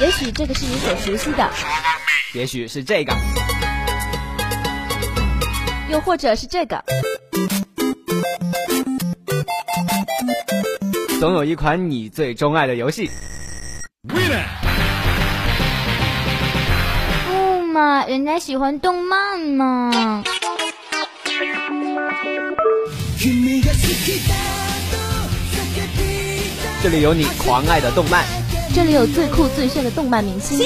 也许这个是你所熟悉的，也许是这个，又或者是这个。总有一款你最钟爱的游戏。不嘛，人家喜欢动漫嘛。这里有你狂爱的动漫，这里有最酷最炫的动漫明星，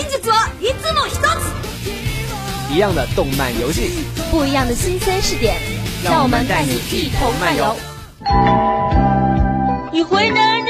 一样的动漫游戏，不一样的新鲜试点，让我们带你一同漫游。你回来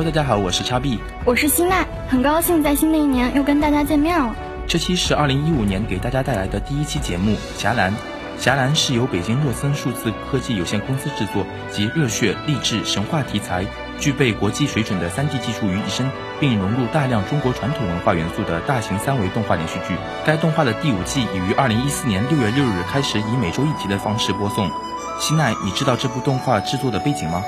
Hello，大家好，我是叉 B，我是希奈，很高兴在新的一年又跟大家见面了。这期是二零一五年给大家带来的第一期节目《侠岚》。《侠岚》是由北京若森数字科技有限公司制作，集热血、励志、神话题材，具备国际水准的 3D 技术于一身，并融入大量中国传统文化元素的大型三维动画连续剧。该动画的第五季已于二零一四年六月六日开始以每周一集的方式播送。希奈，你知道这部动画制作的背景吗？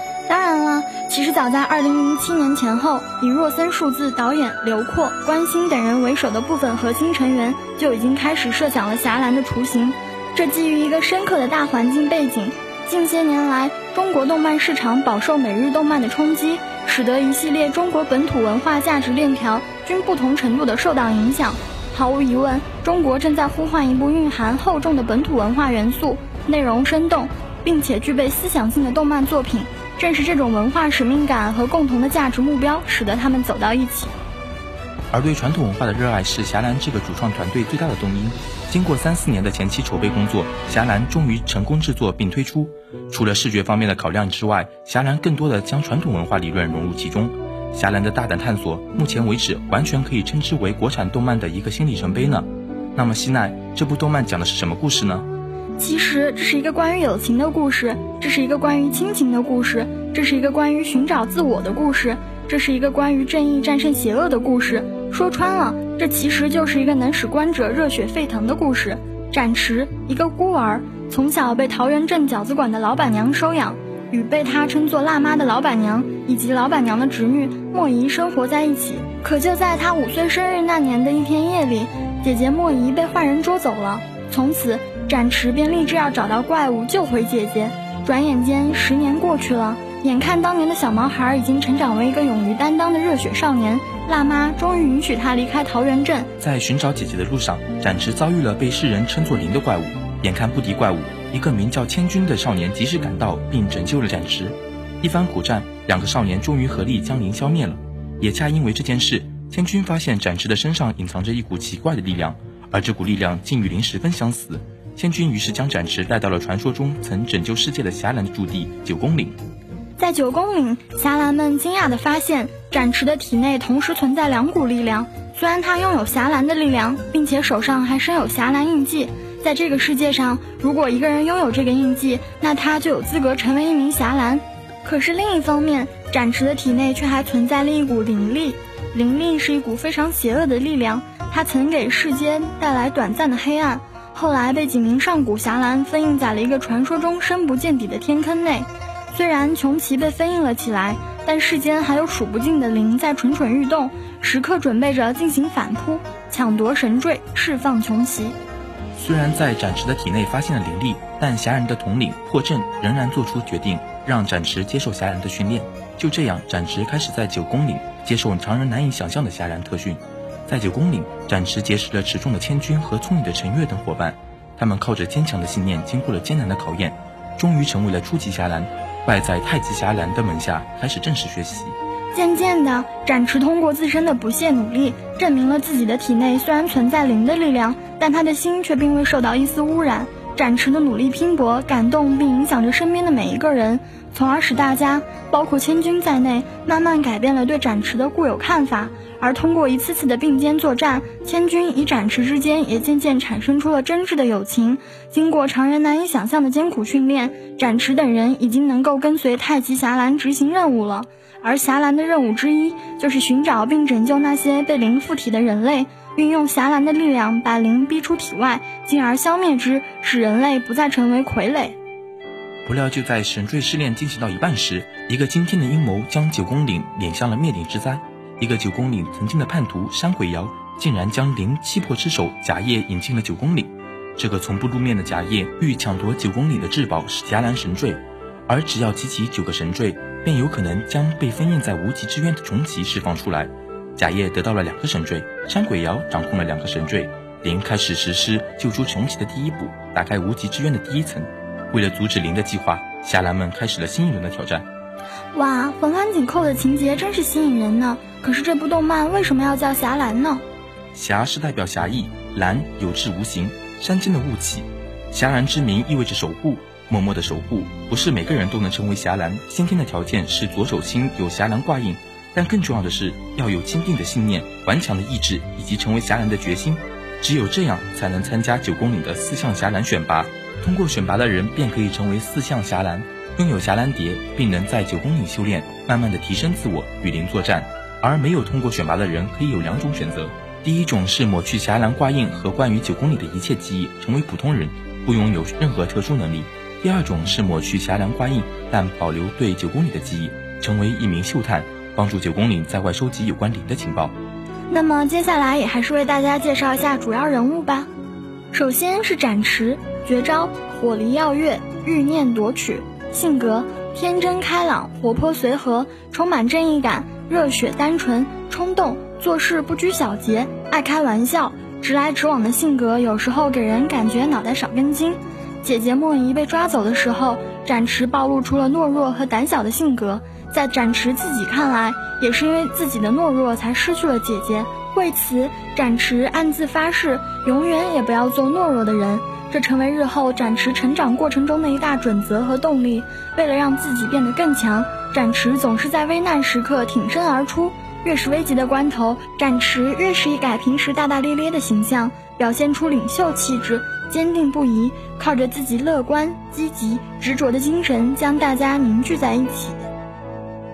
其实早在二零零七年前后，以若森数字导演刘阔、关心等人为首的部分核心成员就已经开始设想了侠岚的雏形。这基于一个深刻的大环境背景。近些年来，中国动漫市场饱受美日动漫的冲击，使得一系列中国本土文化价值链条均不同程度的受到影响。毫无疑问，中国正在呼唤一部蕴含厚重的本土文化元素、内容生动，并且具备思想性的动漫作品。正是这种文化使命感和共同的价值目标，使得他们走到一起。而对传统文化的热爱是侠岚这个主创团队最大的动因。经过三四年的前期筹备工作，侠岚终于成功制作并推出。除了视觉方面的考量之外，侠岚更多的将传统文化理论融入其中。侠岚的大胆探索，目前为止完全可以称之为国产动漫的一个新里程碑呢。那么，希奈，这部动漫讲的是什么故事呢？其实这是一个关于友情的故事，这是一个关于亲情的故事，这是一个关于寻找自我的故事，这是一个关于正义战胜邪恶的故事。说穿了，这其实就是一个能使观者热血沸腾的故事。展池，一个孤儿，从小被桃源镇饺子馆的老板娘收养，与被她称作辣妈的老板娘以及老板娘的侄女莫姨生活在一起。可就在她五岁生日那年的一天夜里，姐姐莫姨被坏人捉走了。从此，展池便立志要找到怪物救回姐姐。转眼间，十年过去了。眼看当年的小毛孩已经成长为一个勇于担当的热血少年，辣妈终于允许他离开桃源镇。在寻找姐姐的路上，展池遭遇了被世人称作灵的怪物。眼看不敌怪物，一个名叫千钧的少年及时赶到，并拯救了展池。一番苦战，两个少年终于合力将灵消灭了。也恰因为这件事，千钧发现展池的身上隐藏着一股奇怪的力量，而这股力量竟与灵十分相似。千钧于是将展池带到了传说中曾拯救世界的侠岚的驻地九宫岭。在九宫岭，侠岚们惊讶地发现，展池的体内同时存在两股力量。虽然他拥有侠岚的力量，并且手上还身有侠岚印记，在这个世界上，如果一个人拥有这个印记，那他就有资格成为一名侠岚。可是另一方面，展池的体内却还存在另一股灵力。灵力是一股非常邪恶的力量，它曾给世间带来短暂的黑暗，后来被几名上古侠岚封印在了一个传说中深不见底的天坑内。虽然穷奇被封印了起来，但世间还有数不尽的灵在蠢蠢欲动，时刻准备着进行反扑，抢夺神坠，释放穷奇。虽然在展池的体内发现了灵力，但侠人的统领破阵仍然做出决定，让展池接受侠人的训练。就这样，展池开始在九宫岭接受常人难以想象的侠人特训。在九宫岭，展池结识了持重的千钧和聪颖的陈月等伙伴，他们靠着坚强的信念，经过了艰难的考验，终于成为了初级侠岚。拜在太极侠岚的门下，开始正式学习。渐渐的，展池通过自身的不懈努力，证明了自己的体内虽然存在灵的力量，但他的心却并未受到一丝污染。展池的努力拼搏感动并影响着身边的每一个人，从而使大家，包括千钧在内，慢慢改变了对展池的固有看法。而通过一次次的并肩作战，千钧与展池之间也渐渐产生出了真挚的友情。经过常人难以想象的艰苦训练，展池等人已经能够跟随太极侠岚执行任务了。而侠岚的任务之一，就是寻找并拯救那些被灵附体的人类，运用侠岚的力量把灵逼出体外，进而消灭之，使人类不再成为傀儡。不料就在神坠试炼进行到一半时，一个惊天的阴谋将九宫岭撵向了灭顶之灾。一个九宫岭曾经的叛徒山鬼瑶，竟然将灵气魄之首贾叶引进了九宫岭。这个从不露面的贾叶欲抢夺九宫岭的至宝是迦兰神坠，而只要集齐九个神坠，便有可能将被封印在无极之渊的重启释放出来。贾叶得到了两个神坠，山鬼瑶掌控了两个神坠，灵开始实施救出穷奇的第一步，打开无极之渊的第一层。为了阻止灵的计划，侠岚们开始了新一轮的挑战。哇，环环紧扣的情节真是吸引人呢。可是这部动漫为什么要叫侠岚呢？侠是代表侠义，岚有志无形，山间的雾气。侠岚之名意味着守护，默默的守护。不是每个人都能成为侠岚，先天的条件是左手心有侠岚挂印，但更重要的是要有坚定的信念、顽强的意志以及成为侠岚的决心。只有这样，才能参加九宫岭的四象侠岚选拔。通过选拔的人便可以成为四象侠岚。拥有侠岚蝶，并能在九宫里修炼，慢慢的提升自我，与灵作战。而没有通过选拔的人，可以有两种选择：第一种是抹去侠岚挂印和关于九宫里的一切记忆，成为普通人，不拥有任何特殊能力；第二种是抹去侠岚挂印，但保留对九宫里的记忆，成为一名秀探，帮助九宫里在外收集有关灵的情报。那么接下来也还是为大家介绍一下主要人物吧。首先是展池，绝招火离耀月，欲念夺取。性格天真开朗、活泼随和，充满正义感，热血单纯、冲动，做事不拘小节，爱开玩笑，直来直往的性格有时候给人感觉脑袋少根筋。姐姐莫仪被抓走的时候，展池暴露出了懦弱和胆小的性格，在展池自己看来，也是因为自己的懦弱才失去了姐姐。为此，展池暗自发誓，永远也不要做懦弱的人。这成为日后展池成长过程中的一大准则和动力。为了让自己变得更强，展池总是在危难时刻挺身而出。越是危急的关头，展池越是一改平时大大咧咧的形象，表现出领袖气质，坚定不移，靠着自己乐观、积极、执着的精神，将大家凝聚在一起。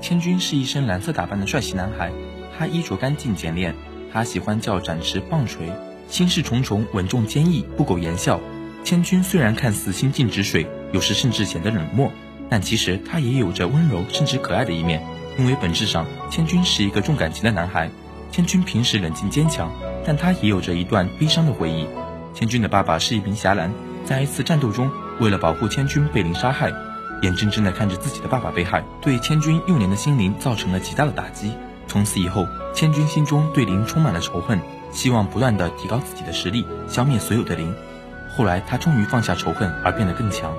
千钧是一身蓝色打扮的帅气男孩，他衣着干净简练，他喜欢叫展池棒槌，心事重重，稳重坚毅，不苟言笑。千钧虽然看似心静止水，有时甚至显得冷漠，但其实他也有着温柔甚至可爱的一面。因为本质上，千钧是一个重感情的男孩。千钧平时冷静坚强，但他也有着一段悲伤的回忆。千钧的爸爸是一名侠岚，在一次战斗中，为了保护千钧被灵杀害，眼睁睁地看着自己的爸爸被害，对千钧幼年的心灵造成了极大的打击。从此以后，千钧心中对灵充满了仇恨，希望不断地提高自己的实力，消灭所有的灵。后来，他终于放下仇恨，而变得更强。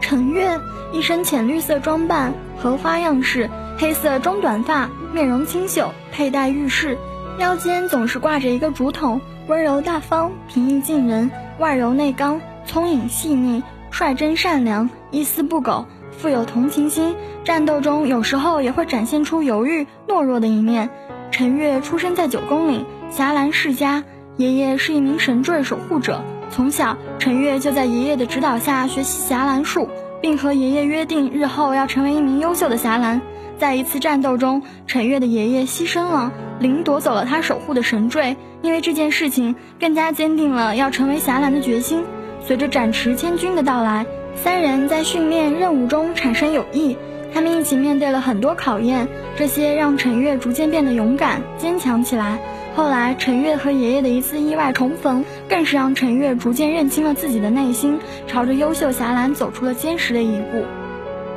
陈月一身浅绿色装扮，荷花样式，黑色中短发，面容清秀，佩戴玉饰，腰间总是挂着一个竹筒，温柔大方，平易近人，外柔内刚，聪颖细腻，率真善良，一丝不苟，富有同情心。战斗中有时候也会展现出犹豫懦弱的一面。陈月出生在九宫岭霞岚世家，爷爷是一名神坠守护者。从小，陈月就在爷爷的指导下学习霞岚术，并和爷爷约定日后要成为一名优秀的霞岚。在一次战斗中，陈月的爷爷牺牲了，灵夺走了他守护的神坠。因为这件事情，更加坚定了要成为霞岚的决心。随着展池千钧的到来，三人在训练任务中产生友谊。他们一起面对了很多考验，这些让陈月逐渐变得勇敢坚强起来。后来，陈月和爷爷的一次意外重逢，更是让陈月逐渐认清了自己的内心，朝着优秀侠岚走出了坚实的一步。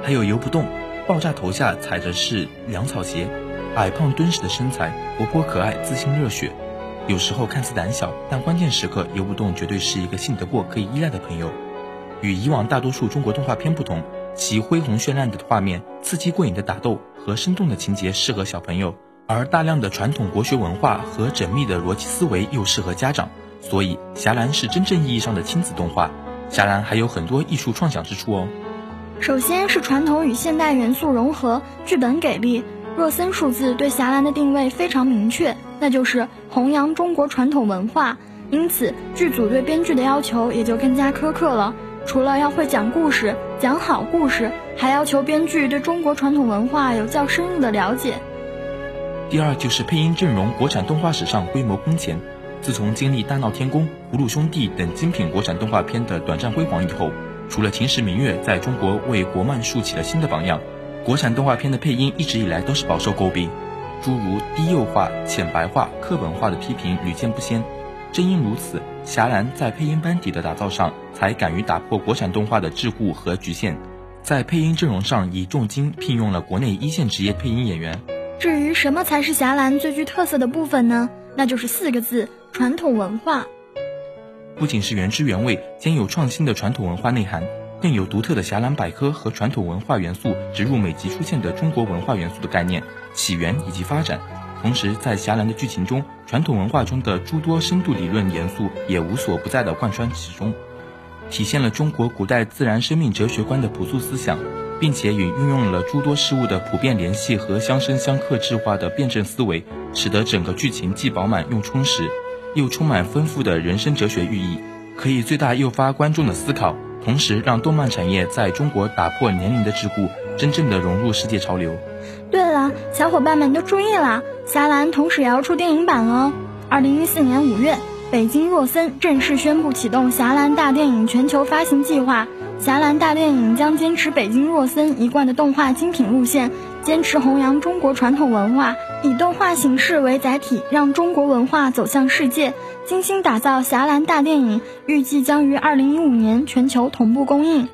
还有游不动，爆炸头下踩着是凉草鞋，矮胖敦实的身材，活泼可爱，自信热血。有时候看似胆小，但关键时刻游不动绝对是一个信得过、可以依赖的朋友。与以往大多数中国动画片不同，其恢宏绚烂的画面、刺激过瘾的打斗和生动的情节适合小朋友。而大量的传统国学文化和缜密的逻辑思维又适合家长，所以《侠岚》是真正意义上的亲子动画。侠岚还有很多艺术创想之处哦。首先是传统与现代元素融合，剧本给力。若森数字对侠岚的定位非常明确，那就是弘扬中国传统文化。因此，剧组对编剧的要求也就更加苛刻了。除了要会讲故事、讲好故事，还要求编剧对中国传统文化有较深入的了解。第二就是配音阵容，国产动画史上规模空前。自从经历《大闹天宫》《葫芦兄弟》等精品国产动画片的短暂辉煌以后，除了《秦时明月》在中国为国漫竖起了新的榜样，国产动画片的配音一直以来都是饱受诟病，诸如低幼化、浅白化、课本化的批评屡见不鲜。正因如此，霞兰在配音班底的打造上才敢于打破国产动画的桎梏和局限，在配音阵容上以重金聘用了国内一线职业配音演员。至于什么才是霞兰最具特色的部分呢？那就是四个字：传统文化。不仅是原汁原味，兼有创新的传统文化内涵，更有独特的霞兰百科和传统文化元素植入每集出现的中国文化元素的概念、起源以及发展。同时，在侠岚的剧情中，传统文化中的诸多深度理论元素也无所不在地贯穿其中，体现了中国古代自然生命哲学观的朴素思想，并且也运用了诸多事物的普遍联系和相生相克制化的辩证思维，使得整个剧情既饱满又充实，又充满丰富的人生哲学寓意，可以最大诱发观众的思考，同时让动漫产业在中国打破年龄的桎梏，真正的融入世界潮流。对了，小伙伴们都注意了，侠岚同时也要出电影版了。二零一四年五月，北京若森正式宣布启动侠岚大电影全球发行计划。侠岚大电影将坚持北京若森一贯的动画精品路线，坚持弘扬中国传统文化，以动画形式为载体，让中国文化走向世界，精心打造侠岚大电影，预计将于二零一五年全球同步公映。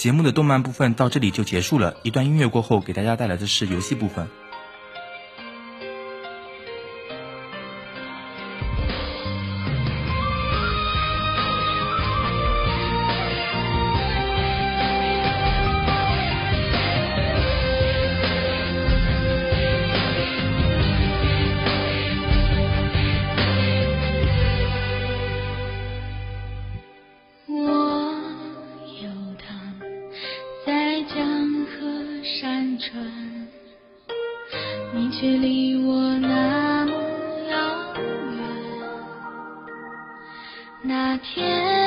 节目的动漫部分到这里就结束了，一段音乐过后，给大家带来的是游戏部分。你却离我那么遥远那天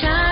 Shine.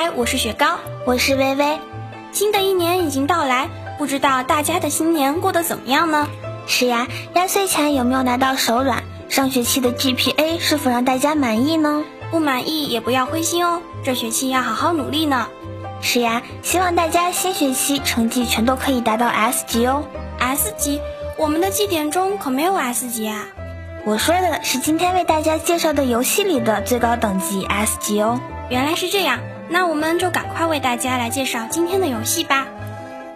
嗨，我是雪糕，我是微微。新的一年已经到来，不知道大家的新年过得怎么样呢？是呀，压岁钱有没有拿到手软？上学期的 GPA 是否让大家满意呢？不满意也不要灰心哦，这学期要好好努力呢。是呀，希望大家新学期成绩全都可以达到 S 级哦。S 级？我们的绩点中可没有 S 级啊。我说的是今天为大家介绍的游戏里的最高等级 S 级哦。原来是这样，那我们就赶快为大家来介绍今天的游戏吧。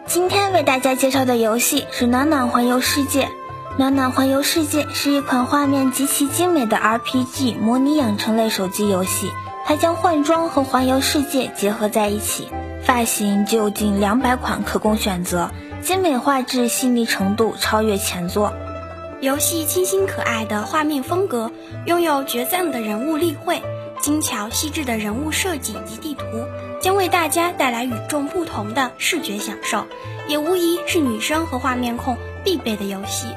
今天为大家介绍的游戏是《暖暖环游世界》。《暖暖环游世界》是一款画面极其精美的 RPG 模拟养成类手机游戏，它将换装和环游世界结合在一起，发型就有近两百款可供选择，精美画质细腻程度超越前作。游戏清新可爱的画面风格，拥有绝赞的人物立绘。精巧细致的人物设计及地图将为大家带来与众不同的视觉享受，也无疑是女生和画面控必备的游戏。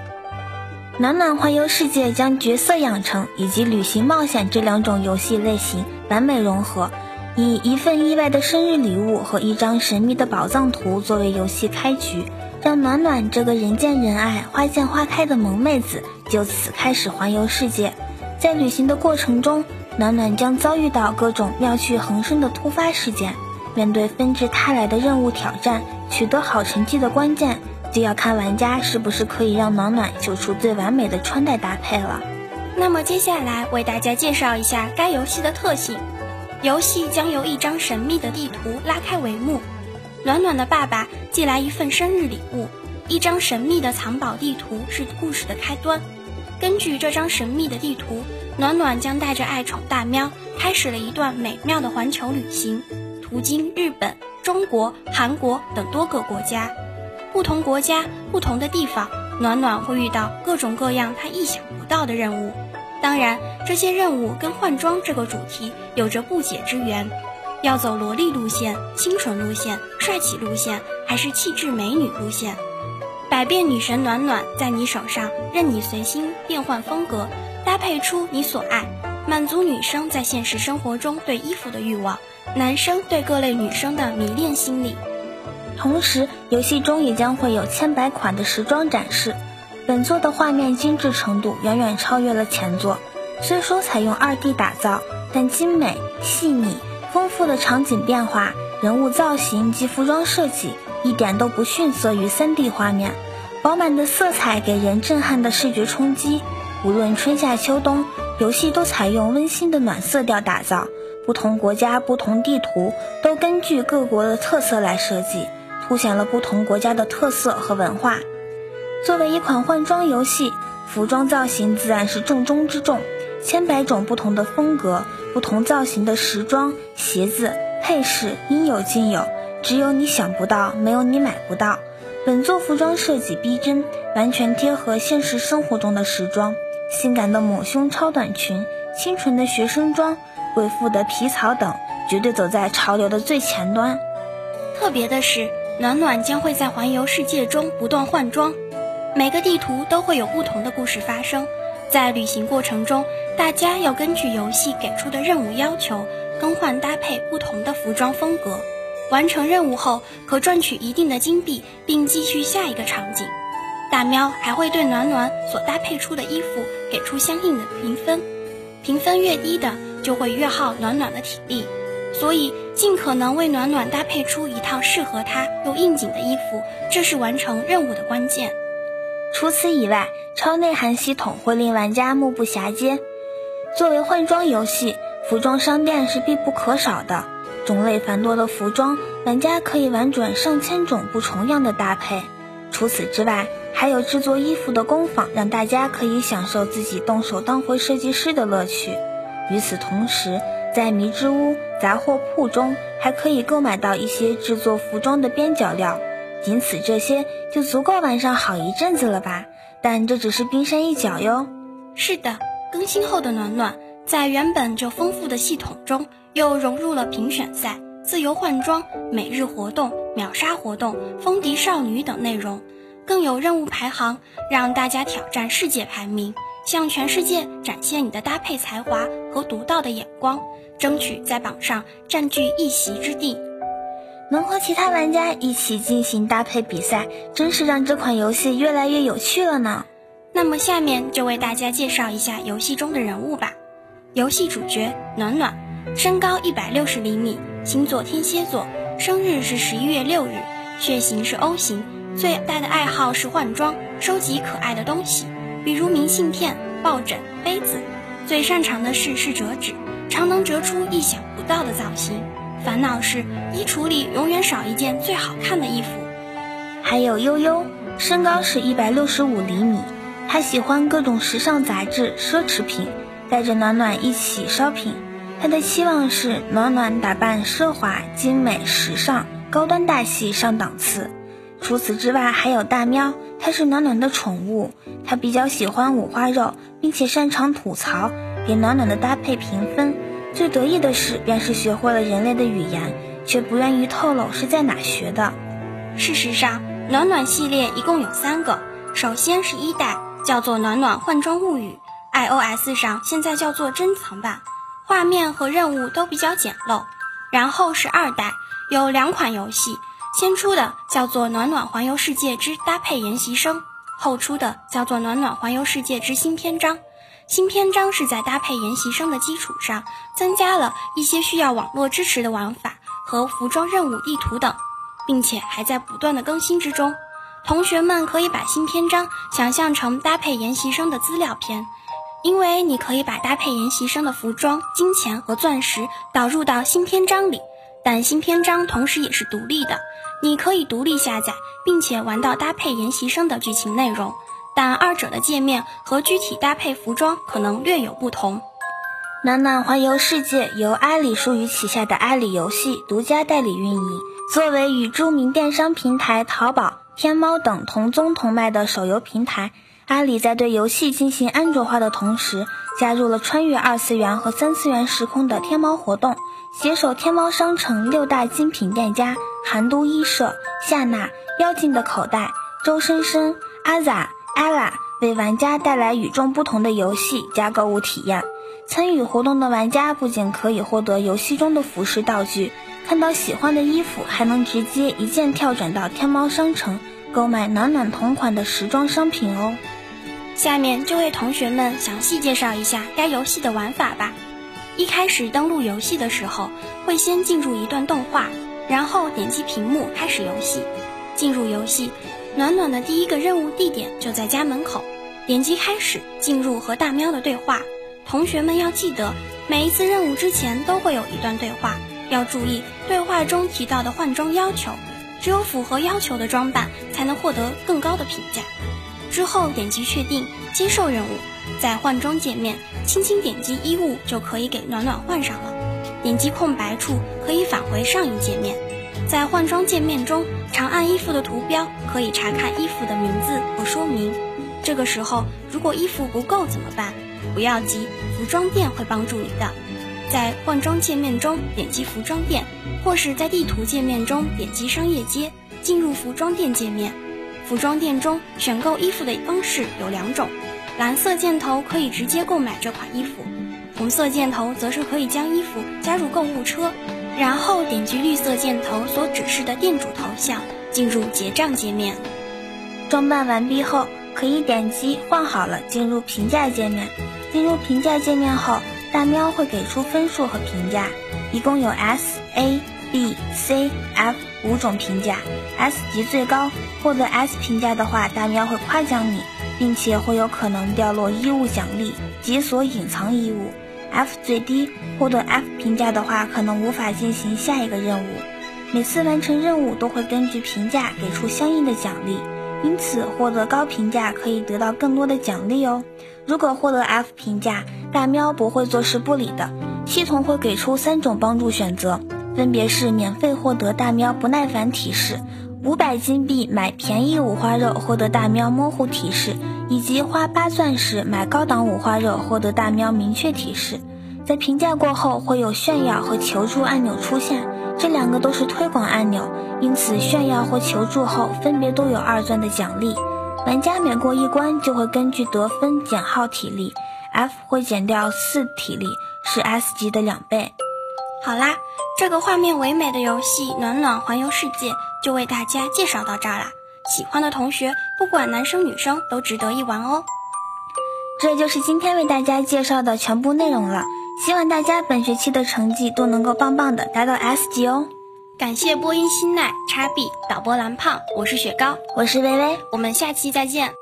暖暖环游世界将角色养成以及旅行冒险这两种游戏类型完美融合，以一份意外的生日礼物和一张神秘的宝藏图作为游戏开局，让暖暖这个人见人爱、花见花开的萌妹子就此开始环游世界。在旅行的过程中，暖暖将遭遇到各种妙趣横生的突发事件，面对纷至沓来的任务挑战，取得好成绩的关键就要看玩家是不是可以让暖暖秀出最完美的穿戴搭配了。那么接下来为大家介绍一下该游戏的特性。游戏将由一张神秘的地图拉开帷幕，暖暖的爸爸寄来一份生日礼物，一张神秘的藏宝地图是故事的开端。根据这张神秘的地图。暖暖将带着爱宠大喵，开始了一段美妙的环球旅行，途经日本、中国、韩国等多个国家。不同国家、不同的地方，暖暖会遇到各种各样她意想不到的任务。当然，这些任务跟换装这个主题有着不解之缘。要走萝莉路线、清纯路线、帅气路线，还是气质美女路线？百变女神暖暖在你手上，任你随心变换风格。搭配出你所爱，满足女生在现实生活中对衣服的欲望，男生对各类女生的迷恋心理。同时，游戏中也将会有千百款的时装展示。本作的画面精致程度远远超越了前作，虽说采用二 D 打造，但精美、细腻、丰富的场景变化、人物造型及服装设计一点都不逊色于三 D 画面。饱满的色彩给人震撼的视觉冲击。无论春夏秋冬，游戏都采用温馨的暖色调打造。不同国家、不同地图都根据各国的特色来设计，凸显了不同国家的特色和文化。作为一款换装游戏，服装造型自然是重中之重。千百种不同的风格、不同造型的时装、鞋子、配饰应有尽有，只有你想不到，没有你买不到。本作服装设计逼真，完全贴合现实生活中的时装。性感的抹胸超短裙、清纯的学生装、贵妇的皮草等，绝对走在潮流的最前端。特别的是，暖暖将会在环游世界中不断换装，每个地图都会有不同的故事发生。在旅行过程中，大家要根据游戏给出的任务要求，更换搭配不同的服装风格。完成任务后，可赚取一定的金币，并继续下一个场景。大喵还会对暖暖所搭配出的衣服给出相应的评分，评分越低的就会越耗暖暖的体力，所以尽可能为暖暖搭配出一套适合她又应景的衣服，这是完成任务的关键。除此以外，超内涵系统会令玩家目不暇接。作为换装游戏，服装商店是必不可少的，种类繁多的服装，玩家可以玩转上千种不重样的搭配。除此之外，还有制作衣服的工坊，让大家可以享受自己动手当回设计师的乐趣。与此同时，在迷之屋杂货铺中，还可以购买到一些制作服装的边角料。仅此这些，就足够玩上好一阵子了吧？但这只是冰山一角哟。是的，更新后的暖暖，在原本就丰富的系统中，又融入了评选赛、自由换装、每日活动、秒杀活动、风笛少女等内容。更有任务排行，让大家挑战世界排名，向全世界展现你的搭配才华和独到的眼光，争取在榜上占据一席之地。能和其他玩家一起进行搭配比赛，真是让这款游戏越来越有趣了呢。那么下面就为大家介绍一下游戏中的人物吧。游戏主角暖暖，身高一百六十厘米，星座天蝎座，生日是十一月六日，血型是 O 型，最大的爱好是换装，收集可爱的东西，比如明信片、抱枕、杯子。最擅长的事是折纸，常能折出意想不到的造型。烦恼是衣橱里永远少一件最好看的衣服。还有悠悠，身高是一百六十五厘米，他喜欢各种时尚杂志、奢侈品，带着暖暖一起 shopping。他的期望是暖暖打扮奢华、精美、时尚、高端大气上档次。除此之外，还有大喵，它是暖暖的宠物。它比较喜欢五花肉，并且擅长吐槽，给暖暖的搭配评分。最得意的是，便是学会了人类的语言，却不愿意透露是在哪学的。事实上，暖暖系列一共有三个，首先是一代，叫做《暖暖换装物语》，iOS 上现在叫做珍藏版，画面和任务都比较简陋。然后是二代，有两款游戏，先出的叫做《暖暖环游世界之搭配研习生》，后出的叫做《暖暖环游世界之新篇章》。新篇章是在搭配研习生的基础上，增加了一些需要网络支持的玩法和服装任务地图等，并且还在不断的更新之中。同学们可以把新篇章想象成搭配研习生的资料片，因为你可以把搭配研习生的服装、金钱和钻石导入到新篇章里。但新篇章同时也是独立的，你可以独立下载，并且玩到搭配研习生的剧情内容。但二者的界面和具体搭配服装可能略有不同。暖暖环游世界由阿里数语旗下的阿里游戏独家代理运营。作为与著名电商平台淘宝、天猫等同宗同脉的手游平台，阿里在对游戏进行安卓化的同时，加入了穿越二次元和三次元时空的天猫活动，携手天猫商城六大精品店家韩都衣舍、夏娜、妖精的口袋、周生生、阿 za。ella 为玩家带来与众不同的游戏加购物体验。参与活动的玩家不仅可以获得游戏中的服饰道具，看到喜欢的衣服还能直接一键跳转到天猫商城购买暖暖同款的时装商品哦。下面就为同学们详细介绍一下该游戏的玩法吧。一开始登录游戏的时候，会先进入一段动画，然后点击屏幕开始游戏。进入游戏。暖暖的第一个任务地点就在家门口，点击开始进入和大喵的对话。同学们要记得，每一次任务之前都会有一段对话，要注意对话中提到的换装要求，只有符合要求的装扮才能获得更高的评价。之后点击确定接受任务，在换装界面轻轻点击衣物就可以给暖暖换上了。点击空白处可以返回上一界面。在换装界面中，长按衣服的图标，可以查看衣服的名字和说明。这个时候，如果衣服不够怎么办？不要急，服装店会帮助你的。在换装界面中点击服装店，或是在地图界面中点击商业街，进入服装店界面。服装店中选购衣服的方式有两种：蓝色箭头可以直接购买这款衣服，红色箭头则是可以将衣服加入购物车。然后点击绿色箭头所指示的店主头像，进入结账界面。装扮完毕后，可以点击换好了，进入评价界面。进入评价界面后，大喵会给出分数和评价，一共有 S、A、B、C、F 五种评价。S 级最高，获得 S 评价的话，大喵会夸奖你，并且会有可能掉落衣物奖励，解锁隐藏衣物。F 最低，获得 F 评价的话，可能无法进行下一个任务。每次完成任务都会根据评价给出相应的奖励，因此获得高评价可以得到更多的奖励哦。如果获得 F 评价，大喵不会坐视不理的，系统会给出三种帮助选择，分别是免费获得大喵不耐烦提示。五百金币买便宜五花肉，获得大喵模糊提示；以及花八钻石买高档五花肉，获得大喵明确提示。在评价过后，会有炫耀和求助按钮出现，这两个都是推广按钮，因此炫耀或求助后分别都有二钻的奖励。玩家每过一关就会根据得分减耗体力，F 会减掉四体力，是 S 级的两倍。好啦，这个画面唯美的游戏《暖暖环游世界》就为大家介绍到这儿啦。喜欢的同学，不管男生女生，都值得一玩哦。这就是今天为大家介绍的全部内容了。希望大家本学期的成绩都能够棒棒的达到 S 级哦。感谢播音新奈、叉 B 导播蓝胖，我是雪糕，我是微微，我们下期再见。